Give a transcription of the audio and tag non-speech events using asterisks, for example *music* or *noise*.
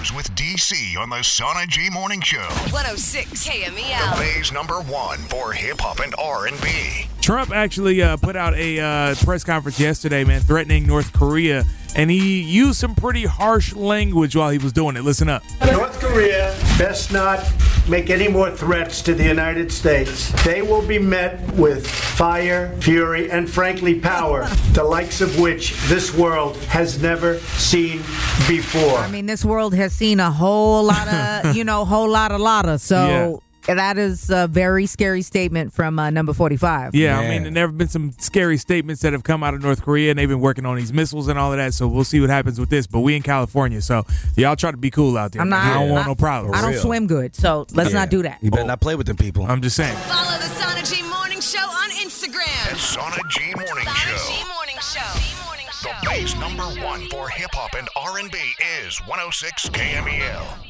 Big news with DC on the Sana G Morning Show. 106 KMEL. The KMEL. Bay's number one for hip hop and R&B. Trump actually uh, put out a uh, press conference yesterday, man, threatening North Korea, and he used some pretty harsh language while he was doing it. Listen up. North Korea best not make any more threats to the United States. They will be met with fire, fury, and frankly, power, *laughs* the likes of which this world has never seen before. I mean, this world has seen a whole lot of, you know, whole lot of lotta. So that is a very scary statement from uh, number 45. Yeah, I mean, there have been some scary statements that have come out of North Korea, and they've been working on these missiles and all of that. So we'll see what happens with this. But we in California, so y'all try to be cool out there. I'm not. I don't want I- no problems. I don't swim good, so let's not do that. You better not play with them people. I'm just saying. Follow the Sana G Morning Show on Instagram. The Sana G Morning Sana Show. G Morning Show. The base number one for hip hop and R&B is 106 KMEL.